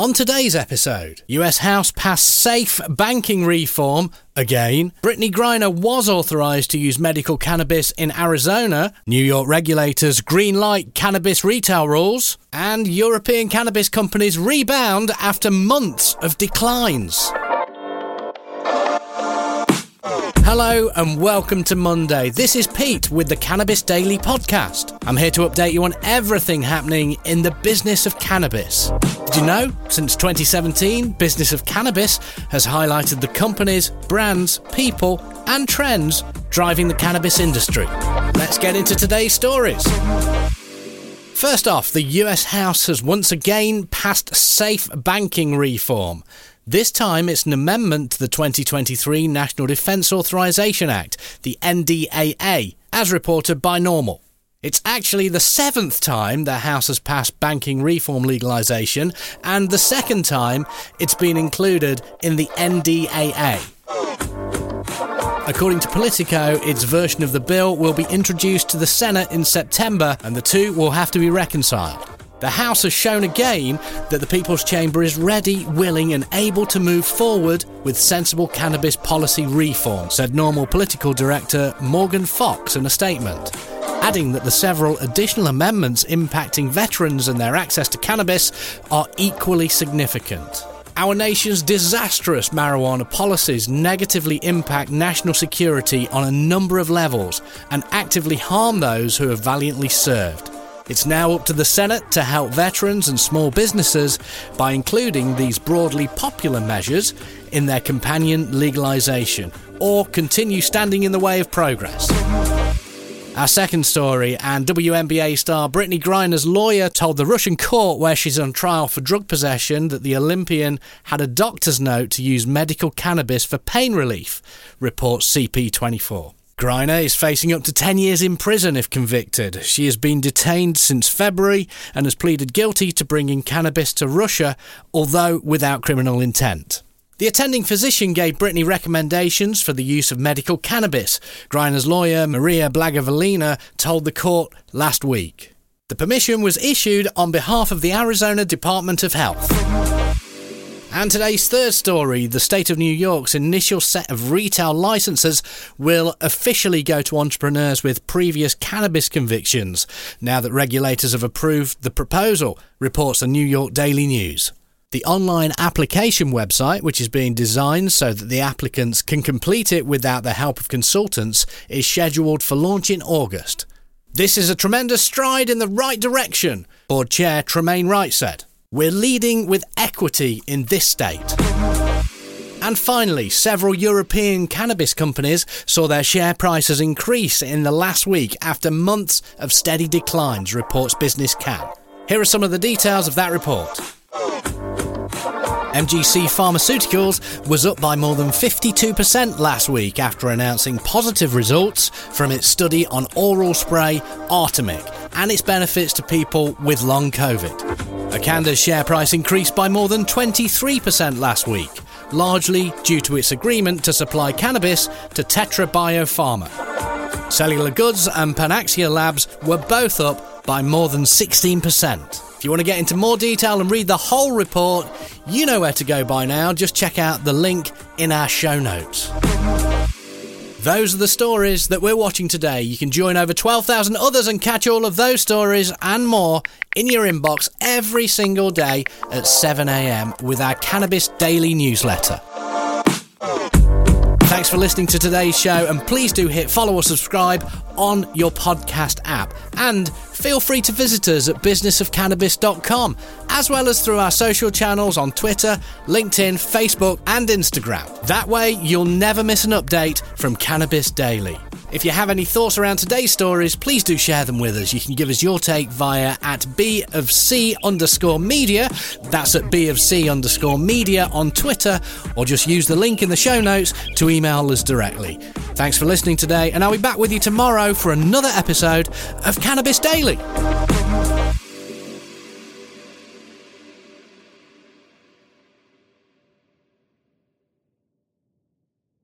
On today's episode, US House passed safe banking reform again. Brittney Griner was authorized to use medical cannabis in Arizona. New York regulators greenlight cannabis retail rules. And European cannabis companies rebound after months of declines. Hello and welcome to Monday. This is Pete with the Cannabis Daily Podcast. I'm here to update you on everything happening in the business of cannabis. Did you know? Since 2017, Business of Cannabis has highlighted the companies, brands, people, and trends driving the cannabis industry. Let's get into today's stories. First off, the US House has once again passed safe banking reform. This time it's an amendment to the 2023 National Defence Authorisation Act, the NDAA, as reported by NORML. It's actually the seventh time the House has passed banking reform legalisation, and the second time it's been included in the NDAA. According to Politico, its version of the bill will be introduced to the Senate in September, and the two will have to be reconciled. The House has shown again that the People's Chamber is ready, willing, and able to move forward with sensible cannabis policy reform, said NORML political director Morgan Fox in a statement. Adding that the several additional amendments impacting veterans and their access to cannabis are equally significant. Our nation's disastrous marijuana policies negatively impact national security on a number of levels and actively harm those who have valiantly served. It's now up to the Senate to help veterans and small businesses by including these broadly popular measures in their companion legalisation or continue standing in the way of progress. Our second story, and WNBA star Brittney Griner's lawyer told the Russian court where she's on trial for drug possession that the Olympian had a doctor's note to use medical cannabis for pain relief, reports CP24. Griner is facing up to 10 years in prison if convicted. She has been detained since February and has pleaded guilty to bringing cannabis to Russia, although without criminal intent. The attending physician gave Brittney recommendations for the use of medical cannabis, Griner's lawyer, Maria Blagovolina, told the court last week. The permission was issued on behalf of the Arizona Department of Health. And today's third story the state of New York's initial set of retail licenses will officially go to entrepreneurs with previous cannabis convictions now that regulators have approved the proposal, reports the New York Daily News. The online application website, which is being designed so that the applicants can complete it without the help of consultants, is scheduled for launch in August. This is a tremendous stride in the right direction, Board Chair Tremaine Wright said. We're leading with equity in this state. And finally, several European cannabis companies saw their share prices increase in the last week after months of steady declines, reports Business Can. Here are some of the details of that report. MGC Pharmaceuticals was up by more than 52% last week after announcing positive results from its study on oral spray Artemic and its benefits to people with long COVID. Akanda's share price increased by more than 23% last week, largely due to its agreement to supply cannabis to Tetra Biopharma. Cellular Goods and Panaxia Labs were both up by more than 16%. If you want to get into more detail and read the whole report, you know where to go by now. Just check out the link in our show notes. Those are the stories that we're watching today. You can join over 12,000 others and catch all of those stories and more in your inbox every single day at 7am with our Cannabis Daily newsletter. Thanks for listening to today's show, and please do hit follow or subscribe on your podcast app. And feel free to visit us at businessofcannabis.com, as well as through our social channels on Twitter, LinkedIn, Facebook, and Instagram. That way, you'll never miss an update from Cannabis Daily. If you have any thoughts around today's stories, please do share them with us. You can give us your take via at B of C underscore media. That's at B of C underscore media on Twitter, or just use the link in the show notes to email us directly. Thanks for listening today, and I'll be back with you tomorrow for another episode of Cannabis Daily.